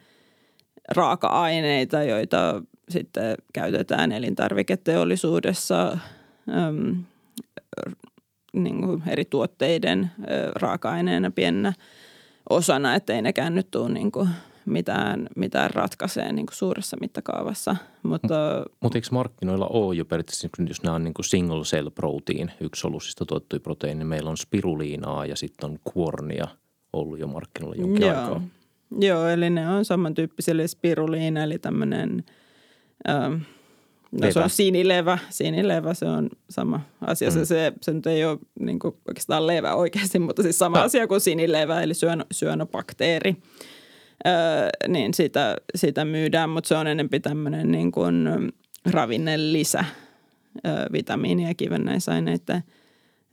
raaka-aineita, joita sitten käytetään elintarviketeollisuudessa äm, niin kuin eri tuotteiden ä, raaka-aineena pienenä osana, ettei nekään nyt tule niin kuin mitään, mitään ratkaisee niin kuin suuressa mittakaavassa. Mutta Mutta eikö markkinoilla ole jo periaatteessa, jos nämä on niin kuin single cell protein, yksi solusista tuottui proteiini, niin meillä on spiruliinaa ja sitten on kuornia ollut jo markkinoilla jonkin Joo. aikaa. Joo, eli ne on samantyyppisiä, eli spiruliina, eli tämmöinen, ähm, no se on sinilevä, sinilevä, se on sama asia. Mm. Se, se, se nyt ei ole niin kuin oikeastaan levä oikeasti, mutta siis sama No. asia kuin sinilevä, eli syön, syönobakteeri. Öö, niin sitä, sitä myydään, mutta se on enemmän tämmöinen niin kuin ravinnelisä, öö, vitamiini- ja kivennäisaineiden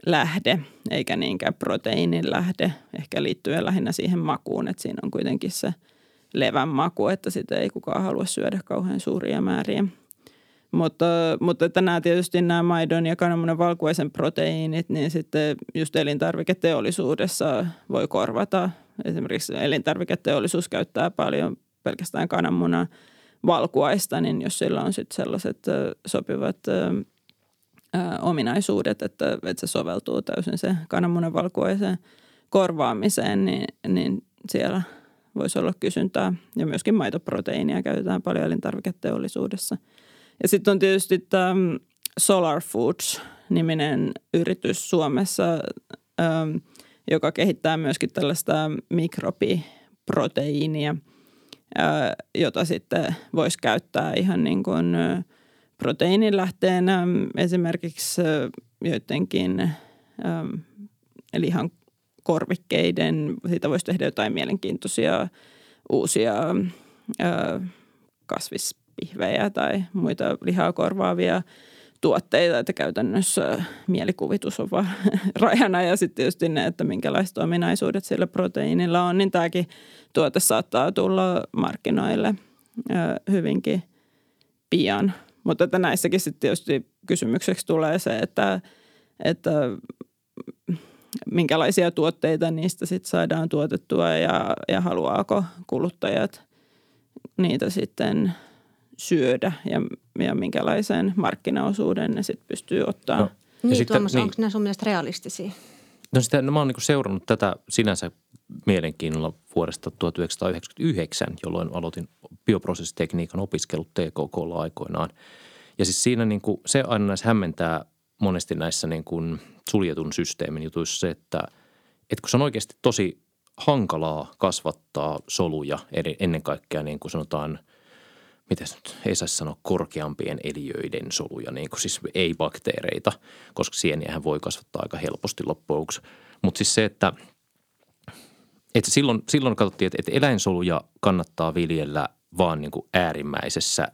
lähde, eikä niinkään proteiinin lähde, ehkä liittyen lähinnä siihen makuun, että siinä on kuitenkin se levän maku, että sitä ei kukaan halua syödä kauhean suuria määriä. Mutta, mutta että nämä tietysti nämä maidon ja kananmunan valkuaisen proteiinit, niin sitten just elintarviketeollisuudessa voi korvata. Esimerkiksi elintarviketeollisuus käyttää paljon pelkästään kananmunan valkuaista, niin jos sillä on sitten sellaiset sopivat ominaisuudet, että, että se soveltuu täysin se kananmunan valkuaisen korvaamiseen, niin, niin siellä voisi olla kysyntää. Ja myöskin maitoproteiinia käytetään paljon elintarviketeollisuudessa. Ja sitten on tietysti tämä Solar Foods-niminen yritys Suomessa, joka kehittää myöskin tällaista mikrobiproteiinia, jota sitten voisi käyttää ihan niin kuin äh, proteiinilähteenä esimerkiksi joidenkin lihan korvikkeiden, siitä voisi tehdä jotain mielenkiintoisia uusia kasvispihvejä tai muita lihaa korvaavia tuotteita, että käytännössä mielikuvitus on vaan rajana ja sitten tietysti ne, että minkälaiset ominaisuudet sillä proteiinilla on, niin tämäkin tuote saattaa tulla markkinoille hyvinkin pian. Mutta että näissäkin sitten tietysti kysymykseksi tulee se, että, että minkälaisia tuotteita niistä sitten saadaan tuotettua ja, ja haluaako kuluttajat niitä sitten syödä ja, ja minkälaisen markkinaosuuden ne sitten pystyy ottaa. No. Ja Niin, sitten- Tuomas, niin. onko nämä sun mielestä realistisia? No sitä, no mä oon niin seurannut tätä sinänsä mielenkiinnolla vuodesta 1999, jolloin aloitin bioprosessitekniikan opiskelut TKKlla aikoinaan. Ja siis siinä niin kuin, se aina näissä hämmentää monesti näissä niin kuin suljetun systeemin jutuissa se, että, että kun se on oikeasti tosi hankalaa kasvattaa soluja eri- ennen kaikkea niin kuin sanotaan – mitäs nyt, ei saisi sanoa korkeampien eliöiden soluja, niin kuin siis ei bakteereita, koska sieniähän voi kasvattaa aika helposti loppujen. Mutta siis se, että, että silloin, silloin katsottiin, että, että eläinsoluja kannattaa viljellä vaan niin kuin äärimmäisessä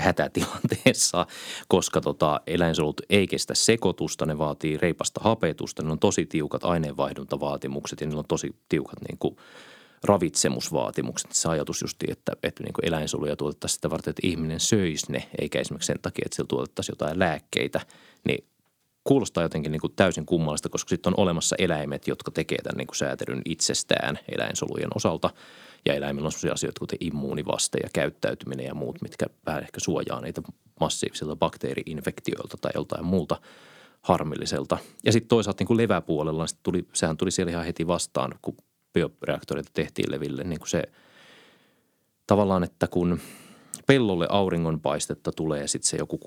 hätätilanteessa, koska tota, eläinsolut ei kestä sekoitusta, ne vaatii reipasta hapetusta, ne on tosi tiukat aineenvaihduntavaatimukset ja niillä on tosi tiukat niin kuin ravitsemusvaatimukset. Se ajatus justi, että, että niin eläinsoluja tuotettaisiin sitä varten, että ihminen söisi ne, eikä esimerkiksi sen takia, että sillä tuotettaisiin jotain lääkkeitä, niin kuulostaa jotenkin niin kuin täysin kummallista, koska sitten on olemassa eläimet, jotka tekee tämän niin kuin säätelyn itsestään eläinsolujen osalta. Ja eläimillä on sellaisia asioita, kuten immuunivaste ja käyttäytyminen ja muut, mitkä vähän ehkä suojaa niitä massiivisilta bakteeriinfektioilta tai joltain muulta harmilliselta. Ja sitten toisaalta niin kuin leväpuolella, niin sit tuli, sehän tuli siellä ihan heti vastaan, kun bioreaktoreita tehtiin leville, niin kuin se tavallaan, että kun pellolle auringonpaistetta tulee sitten se joku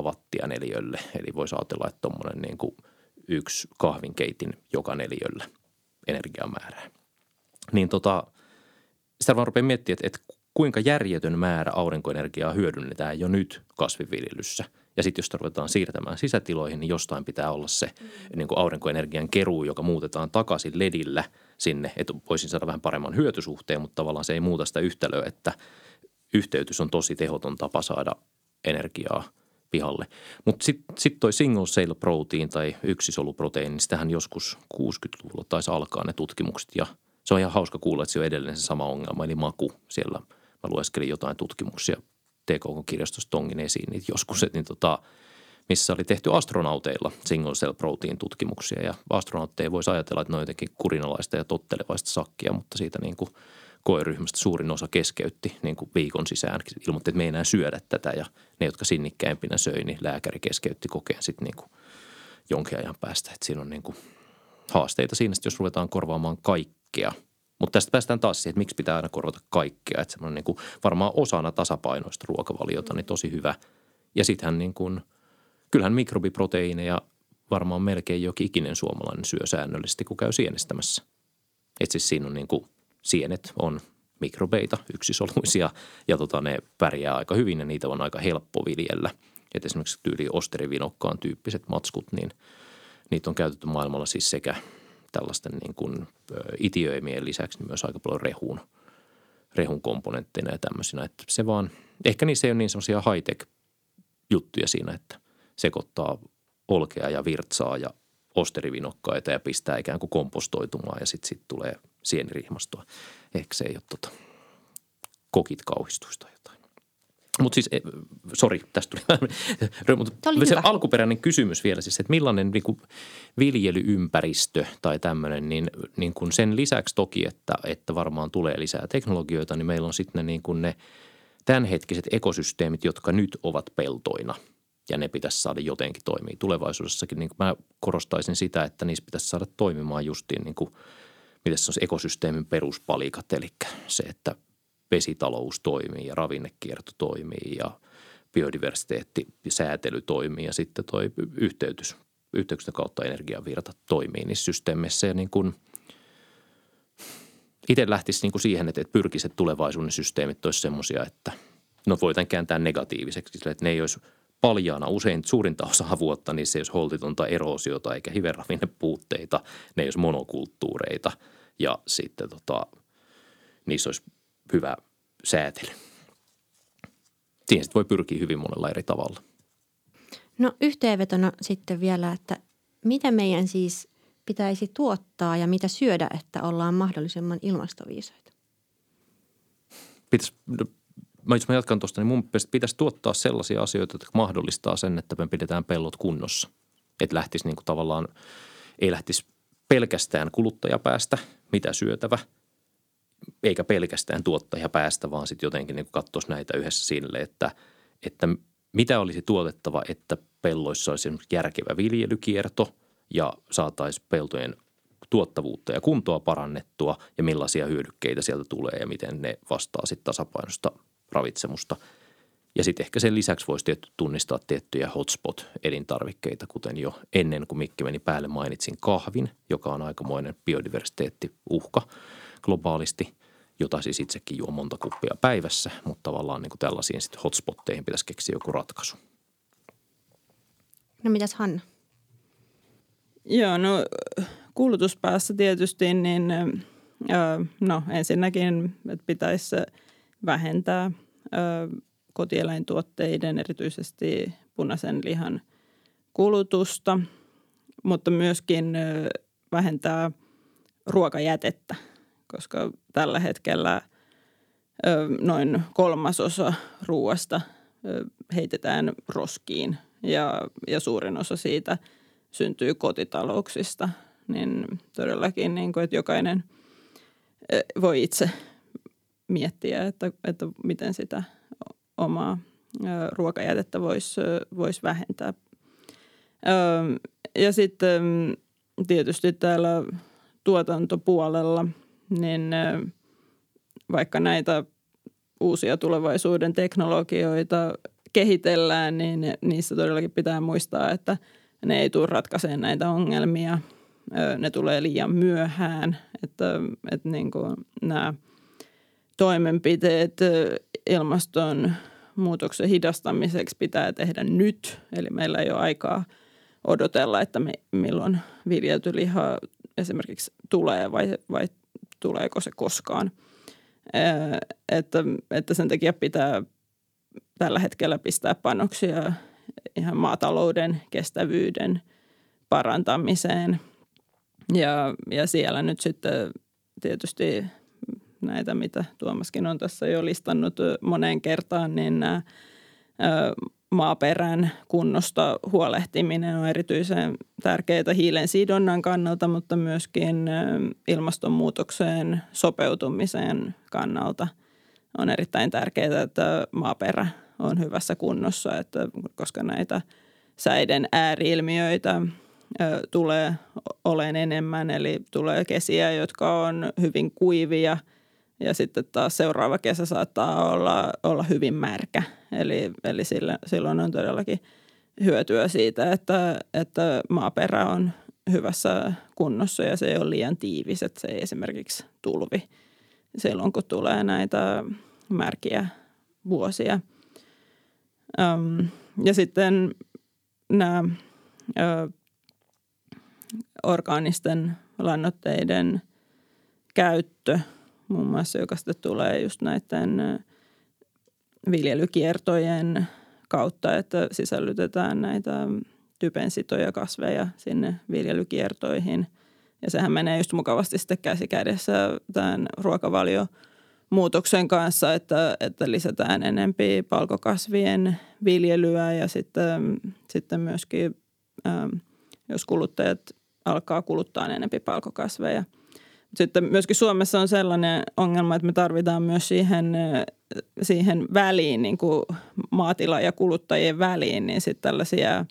600-800 wattia neliölle, eli voisi ajatella, että tuommoinen niin kuin yksi kahvinkeitin joka neliöllä energiamäärää. Niin tota, sitä vaan rupeaa miettimään, että, että kuinka järjetön määrä aurinkoenergiaa hyödynnetään jo nyt kasvinviljelyssä. Ja sitten jos ruvetaan siirtämään sisätiloihin, niin jostain pitää olla se niin kuin aurinkoenergian keruu, joka muutetaan takaisin ledillä sinne, että voisin saada vähän paremman hyötysuhteen, mutta tavallaan se ei muuta sitä yhtälöä, että yhteytys on tosi tehoton tapa saada energiaa pihalle. Mutta sitten sit toi single cell protein tai yksisoluproteiini, niin sitähän joskus 60-luvulla taisi alkaa ne tutkimukset ja se on ihan hauska kuulla, että se on edelleen se sama ongelma, eli maku siellä. Mä lueskelin jotain tutkimuksia TKK-kirjastosta tongin esiin niitä joskus, että niin tota, missä oli tehty astronauteilla single cell protein tutkimuksia ja astronautteja voisi ajatella, että ne on jotenkin kurinalaista ja tottelevaista sakkia, mutta siitä niin kuin koeryhmästä suurin osa keskeytti niin kuin viikon sisään. Ilmoitti, että me ei enää syödä tätä ja ne, jotka sinnikkäimpinä söi, niin lääkäri keskeytti kokeen sitten niin kuin jonkin ajan päästä. Että siinä on niin kuin haasteita siinä, jos ruvetaan korvaamaan kaikkea. Mutta tästä päästään taas siihen, että miksi pitää aina korvata kaikkea. Että semmoinen niin kuin varmaan osana tasapainoista ruokavaliota niin tosi hyvä. Ja sittenhän niin kuin, kyllähän mikrobiproteiineja varmaan melkein jokin ikinen suomalainen syö säännöllisesti, kun käy sienestämässä. Että siis siinä on niin kuin, sienet on mikrobeita, yksisoluisia ja tota, ne pärjää aika hyvin ja niitä on aika helppo viljellä. Et esimerkiksi tyyli osterivinokkaan tyyppiset matskut, niin niitä on käytetty maailmalla siis sekä tällaisten niin kuin itiöimien lisäksi niin myös aika paljon rehun, rehun komponentteina ja tämmöisinä. Että se vaan, ehkä niissä ei ole niin semmoisia high-tech juttuja siinä, että sekoittaa olkea ja virtsaa ja osterivinokkaita ja pistää ikään kuin kompostoitumaan ja sitten sit tulee sienirihmastoa. Ehkä se ei ole tota, kokit kauhistusta jotain. Mutta siis, eh, sori, tästä tuli, mutta se hyvä. alkuperäinen kysymys vielä siis, että millainen niin kuin viljelyympäristö tai tämmöinen, niin, niin kuin sen lisäksi toki, että, että varmaan tulee lisää teknologioita, niin meillä on sitten ne, niin kuin ne tämänhetkiset ekosysteemit, jotka nyt ovat peltoina – ja ne pitäisi saada jotenkin toimia tulevaisuudessakin. Niin mä korostaisin sitä, että niissä pitäisi saada toimimaan justiin niin kuin, miten se on ekosysteemin peruspalikat, eli se, että vesitalous toimii ja ravinnekierto toimii ja biodiversiteetti, säätely toimii ja sitten toi yhteytys, yhteyksien kautta energiavirta toimii niissä systeemeissä ja niin kuin itse lähtisi niin kuin siihen, että että tulevaisuuden systeemit olisi semmoisia, että no voitan kääntää negatiiviseksi, että ne ei olisi – paljaana usein suurinta osaa vuotta, niin se ei olisi holtitonta eroosiota eikä puutteita, ne ei olisi monokulttuureita ja sitten tota, niissä olisi hyvä säätely. Siihen sitten voi pyrkiä hyvin monella eri tavalla. No yhteenvetona sitten vielä, että mitä meidän siis pitäisi tuottaa ja mitä syödä, että ollaan mahdollisimman ilmastoviisaita? Pitäisi no, mä, jos mä jatkan tuosta, niin mun mielestä pitäisi tuottaa sellaisia asioita, jotka mahdollistaa sen, että me pidetään pellot kunnossa. Että lähtisi niin kuin tavallaan, ei lähtisi pelkästään kuluttajapäästä, mitä syötävä, eikä pelkästään tuottajapäästä, vaan sitten jotenkin niin katsoisi näitä yhdessä sille, että, että mitä olisi tuotettava, että pelloissa olisi järkevä viljelykierto ja saataisiin peltojen tuottavuutta ja kuntoa parannettua ja millaisia hyödykkeitä sieltä tulee ja miten ne vastaa sitten tasapainosta ravitsemusta. Ja sitten ehkä sen lisäksi voisi tietty tunnistaa tiettyjä hotspot-elintarvikkeita, kuten jo ennen kuin Mikki meni päälle mainitsin kahvin, joka on aikamoinen biodiversiteettiuhka globaalisti, jota siis itsekin juo monta kuppia päivässä, mutta tavallaan niin kuin tällaisiin sitten hotspotteihin pitäisi keksiä joku ratkaisu. No mitäs Hanna? Joo, no kulutuspäässä tietysti, niin no ensinnäkin, että pitäisi – vähentää ö, kotieläintuotteiden, erityisesti punaisen lihan kulutusta, mutta myöskin ö, vähentää ruokajätettä, koska tällä hetkellä ö, noin kolmasosa ruoasta ö, heitetään roskiin ja, ja suurin osa siitä syntyy kotitalouksista. Niin todellakin, niin kuin, että jokainen voi itse miettiä, että, että miten sitä omaa ruokajätettä voisi vois vähentää. Ja sitten tietysti täällä tuotantopuolella, niin vaikka näitä uusia tulevaisuuden teknologioita kehitellään, niin niissä todellakin pitää muistaa, että ne ei tule ratkaisemaan näitä ongelmia. Ne tulee liian myöhään, että, että niin kuin nämä – toimenpiteet ilmastonmuutoksen hidastamiseksi pitää tehdä nyt. Eli meillä ei ole aikaa odotella, että me, milloin viljelty liha esimerkiksi tulee vai, vai tuleeko se koskaan. Että, että sen takia pitää tällä hetkellä pistää panoksia ihan maatalouden kestävyyden parantamiseen. Ja, ja siellä nyt sitten tietysti näitä, mitä Tuomaskin on tässä jo listannut moneen kertaan, niin nämä maaperän kunnosta huolehtiminen on erityisen tärkeitä hiilen sidonnan kannalta, mutta myöskin ilmastonmuutokseen sopeutumisen kannalta on erittäin tärkeää, että maaperä on hyvässä kunnossa, että koska näitä säiden ääriilmiöitä tulee olen enemmän, eli tulee kesiä, jotka on hyvin kuivia ja sitten taas seuraava kesä saattaa olla, olla hyvin märkä. Eli, eli sillä, silloin on todellakin hyötyä siitä, että, että maaperä on hyvässä kunnossa ja se ei ole liian tiivis, että se ei esimerkiksi tulvi silloin, kun tulee näitä märkiä vuosia. ja sitten nämä orgaanisten lannoitteiden käyttö, muun muassa joka sitten tulee just näiden viljelykiertojen kautta, että sisällytetään näitä typensitoja kasveja sinne viljelykiertoihin. Ja sehän menee just mukavasti sitten käsi kädessä tämän ruokavalio muutoksen kanssa, että, että lisätään enempi palkokasvien viljelyä ja sitten, sitten myöskin, jos kuluttajat alkaa kuluttaa enempi palkokasveja. Sitten myöskin Suomessa on sellainen ongelma, että me tarvitaan myös siihen, siihen väliin, niin kuin maatila- ja kuluttajien väliin, niin sitten tällaisia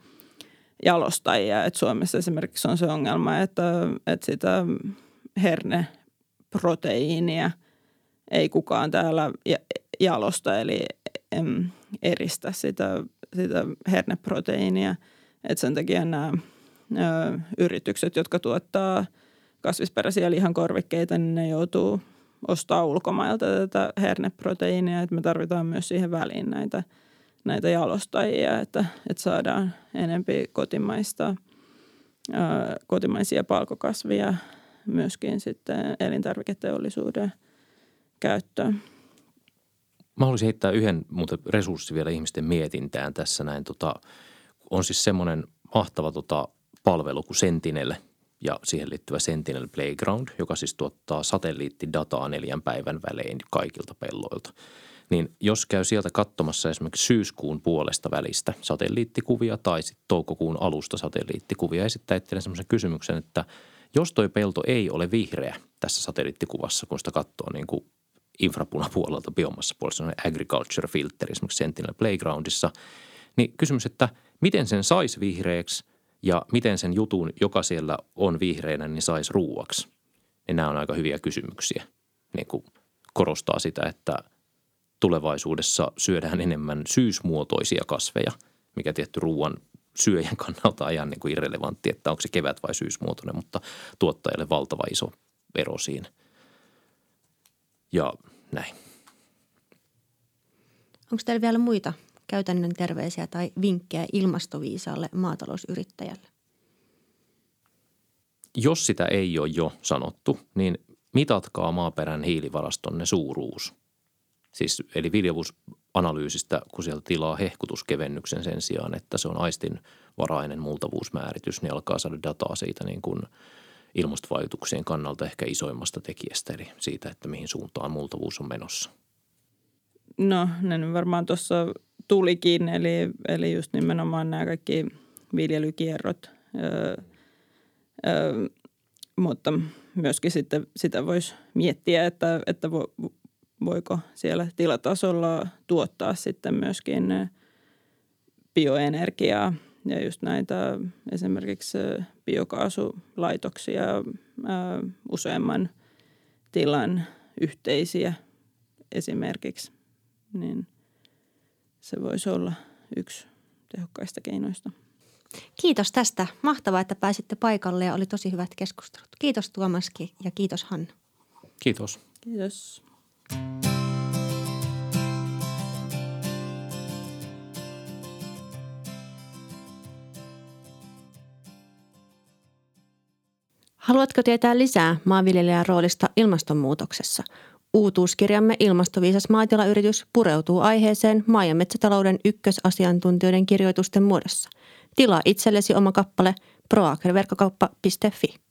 jalostajia. Et Suomessa esimerkiksi on se ongelma, että, että sitä herneproteiinia ei kukaan täällä jalosta, eli eristä sitä, sitä herneproteiinia. Et sen takia nämä ö, yritykset, jotka tuottaa kasvisperäisiä lihankorvikkeita, niin ne joutuu ostaa ulkomailta tätä herneproteiinia. Että me tarvitaan myös siihen väliin näitä, näitä jalostajia, että, että saadaan enempi kotimaista, ö, kotimaisia palkokasvia myöskin sitten elintarviketeollisuuden käyttöön. Mä haluaisin heittää yhden muuten resurssi vielä ihmisten mietintään tässä näin. Tota, on siis semmoinen mahtava tota, palvelu kuin Sentinel ja siihen liittyvä Sentinel Playground, joka siis tuottaa satelliittidataa neljän päivän välein kaikilta pelloilta. Niin jos käy sieltä katsomassa esimerkiksi syyskuun puolesta välistä satelliittikuvia tai sitten toukokuun alusta satelliittikuvia, esittää itselleen semmoisen kysymyksen, että jos toi pelto ei ole vihreä tässä satelliittikuvassa, kun sitä katsoo niin kuin infrapunapuolelta biomassa puolella, agriculture filter esimerkiksi Sentinel Playgroundissa, niin kysymys, että miten sen saisi vihreäksi – ja miten sen jutun, joka siellä on vihreänä, niin saisi ruuaksi. Niin nämä on aika hyviä kysymyksiä. Niin kuin korostaa sitä, että tulevaisuudessa syödään enemmän syysmuotoisia kasveja, mikä tietty ruoan syöjän kannalta on ihan niin kuin irrelevantti, että onko se kevät vai syysmuotoinen, mutta tuottajalle valtava iso ero siinä. Ja näin. Onko teillä vielä muita käytännön terveisiä tai vinkkejä ilmastoviisaalle maatalousyrittäjälle? Jos sitä ei ole jo sanottu, niin mitatkaa maaperän hiilivarastonne suuruus. Siis, eli viljavuusanalyysistä, kun sieltä tilaa hehkutuskevennyksen sen sijaan, että se on aistinvarainen multavuusmääritys, niin alkaa saada dataa siitä niin kuin ilmastovaikutuksien kannalta ehkä isoimmasta tekijästä, eli siitä, että mihin suuntaan multavuus on menossa. No, ne varmaan tuossa tulikin, eli, eli just nimenomaan nämä kaikki viljelykierrot, öö, öö, mutta myöskin sitten sitä voisi miettiä, että, että vo, voiko siellä tilatasolla tuottaa sitten myöskin bioenergiaa ja just näitä esimerkiksi biokaasulaitoksia useamman tilan yhteisiä esimerkiksi, niin – se voisi olla yksi tehokkaista keinoista. Kiitos tästä. Mahtavaa, että pääsitte paikalle ja oli tosi hyvät keskustelut. Kiitos Tuomaski ja kiitos Hanna. Kiitos. Kiitos. Haluatko tietää lisää maanviljelijän roolista ilmastonmuutoksessa? Uutuuskirjamme Ilmastoviisas maatilayritys pureutuu aiheeseen maa- ja metsätalouden ykkösasiantuntijoiden kirjoitusten muodossa. Tilaa itsellesi oma kappale proagriverkkokauppa.fi.